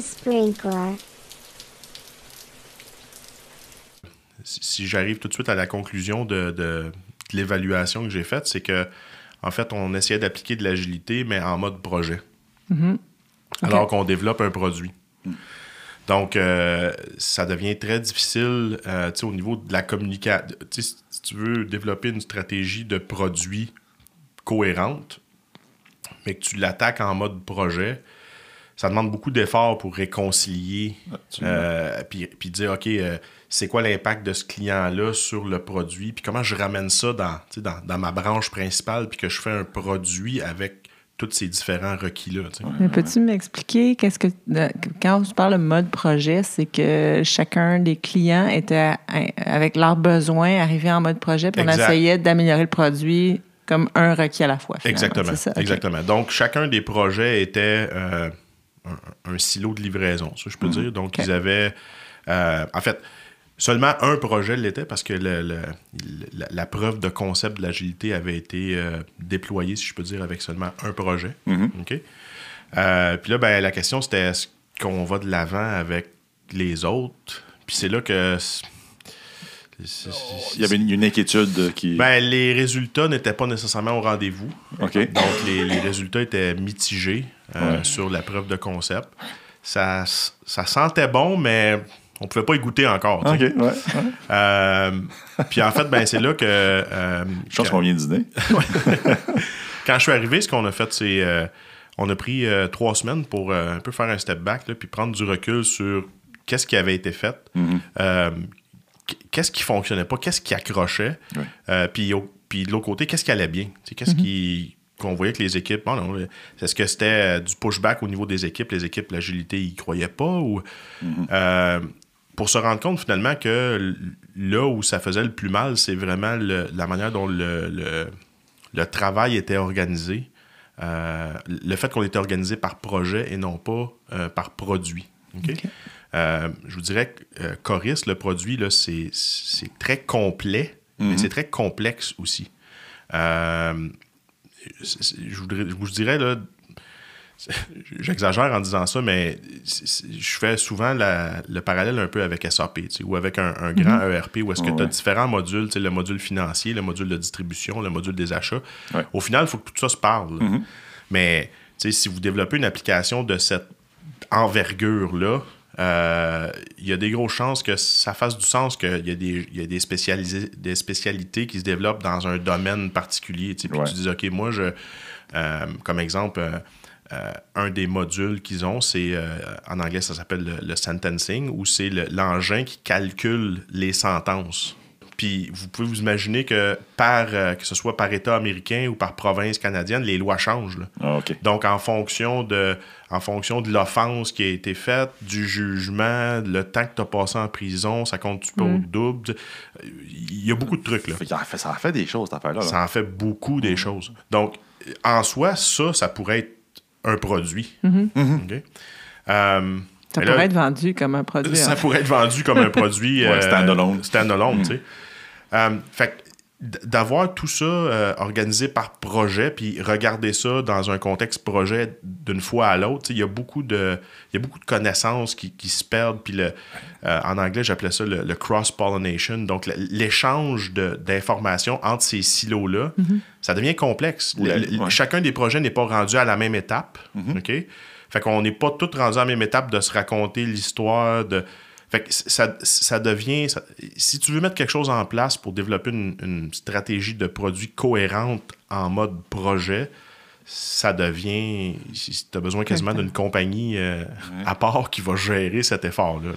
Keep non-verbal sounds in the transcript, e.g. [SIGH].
Sprinkler. Si j'arrive tout de suite à la conclusion de, de- de l'évaluation que j'ai faite, c'est que en fait, on essayait d'appliquer de l'agilité, mais en mode projet. Alors qu'on développe un produit. Donc, euh, ça devient très difficile euh, tu sais, au niveau de la communication. Si tu veux développer une stratégie de produit cohérente, mais que tu l'attaques en mode projet, ça demande beaucoup d'efforts pour réconcilier, euh, puis, puis dire, OK, euh, c'est quoi l'impact de ce client-là sur le produit, puis comment je ramène ça dans, tu sais, dans, dans ma branche principale, puis que je fais un produit avec tous ces différents requis-là. Mais peux-tu m'expliquer qu'est-ce que quand tu parles de mode projet, c'est que chacun des clients était à- avec leurs besoins arrivé en mode projet, puis on Exact. essayait d'améliorer le produit comme un requis à la fois. finalement. Exactement. Ça? Exactement. Donc, chacun des projets était euh, un, un silo de livraison, ça, je peux dire. Donc, ils avaient. euh, en fait, seulement un projet l'était parce que le- le- la, la preuve de concept de l'agilité avait été euh, déployée, si je peux dire, avec seulement un projet. OK? Euh, Puis là, ben, la question, c'était est-ce qu'on va de l'avant avec les autres? Puis c'est là que. C'est- Il y avait une, une inquiétude qui. ben, les résultats n'étaient pas nécessairement au rendez-vous. OK. Donc, les, les résultats étaient mitigés euh, Ouais. sur la preuve de concept. Ça, ça sentait bon, mais on pouvait pas y goûter encore. ouais. ouais. Euh, puis en fait, ben, c'est là que. euh, Je pense qu'on vient de dîner. [LAUGHS] quand je suis arrivé, ce qu'on a fait, c'est. euh, on a pris euh, trois semaines pour euh, un peu faire un step back, là, puis prendre du recul sur qu'est-ce qui avait été fait, euh, qu- qu'est-ce qui fonctionnait pas, qu'est-ce qui accrochait, euh, puis, au- puis de l'autre côté, qu'est-ce qui allait bien, qu'est-ce qui qu'on voyait que les équipes, bon, non, est-ce que c'était euh, du pushback au niveau des équipes, les équipes, l'agilité, ils croyaient pas, ou euh, pour se rendre compte finalement que là où ça faisait le plus mal, c'est vraiment le- la manière dont le, le- le travail était organisé. Euh, le fait qu'on était organisé par projet et non pas par produit. OK? Euh, je vous dirais que euh, Coris, le produit, là, c'est, c'est très complet, mais c'est très complexe aussi. Euh, je, voudrais- je vous dirais, là, j'exagère en disant ça, mais je fais souvent la- le parallèle un peu avec SAP, ou avec un, un grand ERP, où est-ce que tu as ouais. différents modules, le module financier, le module de distribution, le module des achats. Ouais. Au final, il faut que tout ça se parle. là. Mais si vous développez une application de cette envergure-là, il y a des grosses chances que ça fasse du sens qu'il y a, des, il y a des, spécialisés- des spécialités qui se développent dans un domaine particulier. Puis Ouais. tu dis, OK, moi, je, euh, comme exemple, euh, euh, un des modules qu'ils ont, c'est euh, en anglais, ça s'appelle le, le sentencing, où c'est le- l'engin qui calcule les sentences. Puis vous pouvez vous imaginer que par euh, que ce soit par État américain ou par province canadienne, les lois changent. là. Ah. Donc, en fonction de, en fonction de l'offense qui a été faite, du jugement, le temps que tu as passé en prison, ça compte-tu pas au double? Il y a beaucoup de trucs, là. En fait- ça en fait des choses, cette affaire-là. là. Ça en fait beaucoup des choses. Donc, en soi, ça, ça pourrait être un produit. OK? Euh, Ça là, pourrait être vendu comme un produit. ça hein. pourrait être vendu comme un [LAUGHS] produit Ouais, euh, standalone. standalone, tu sais. Euh, fait d'avoir tout ça euh, organisé par projet, puis regarder ça dans un contexte projet d'une fois à l'autre, il y a beaucoup de y a beaucoup de connaissances qui, qui se perdent, puis le, euh, en anglais, j'appelais ça le, le cross-pollination, donc l'échange d'informations entre ces silos-là, ça devient complexe. Le- ouais. Chacun des projets n'est pas rendu à la même étape, OK? Fait qu'on n'est pas tous rendus à la même étape de se raconter l'histoire de... Fait que ça, ça devient... ça- si tu veux mettre quelque chose en place pour développer une, une stratégie de produit cohérente en mode projet, ça devient... Tu as besoin quasiment d'une compagnie euh, à part qui va gérer cet effort-là.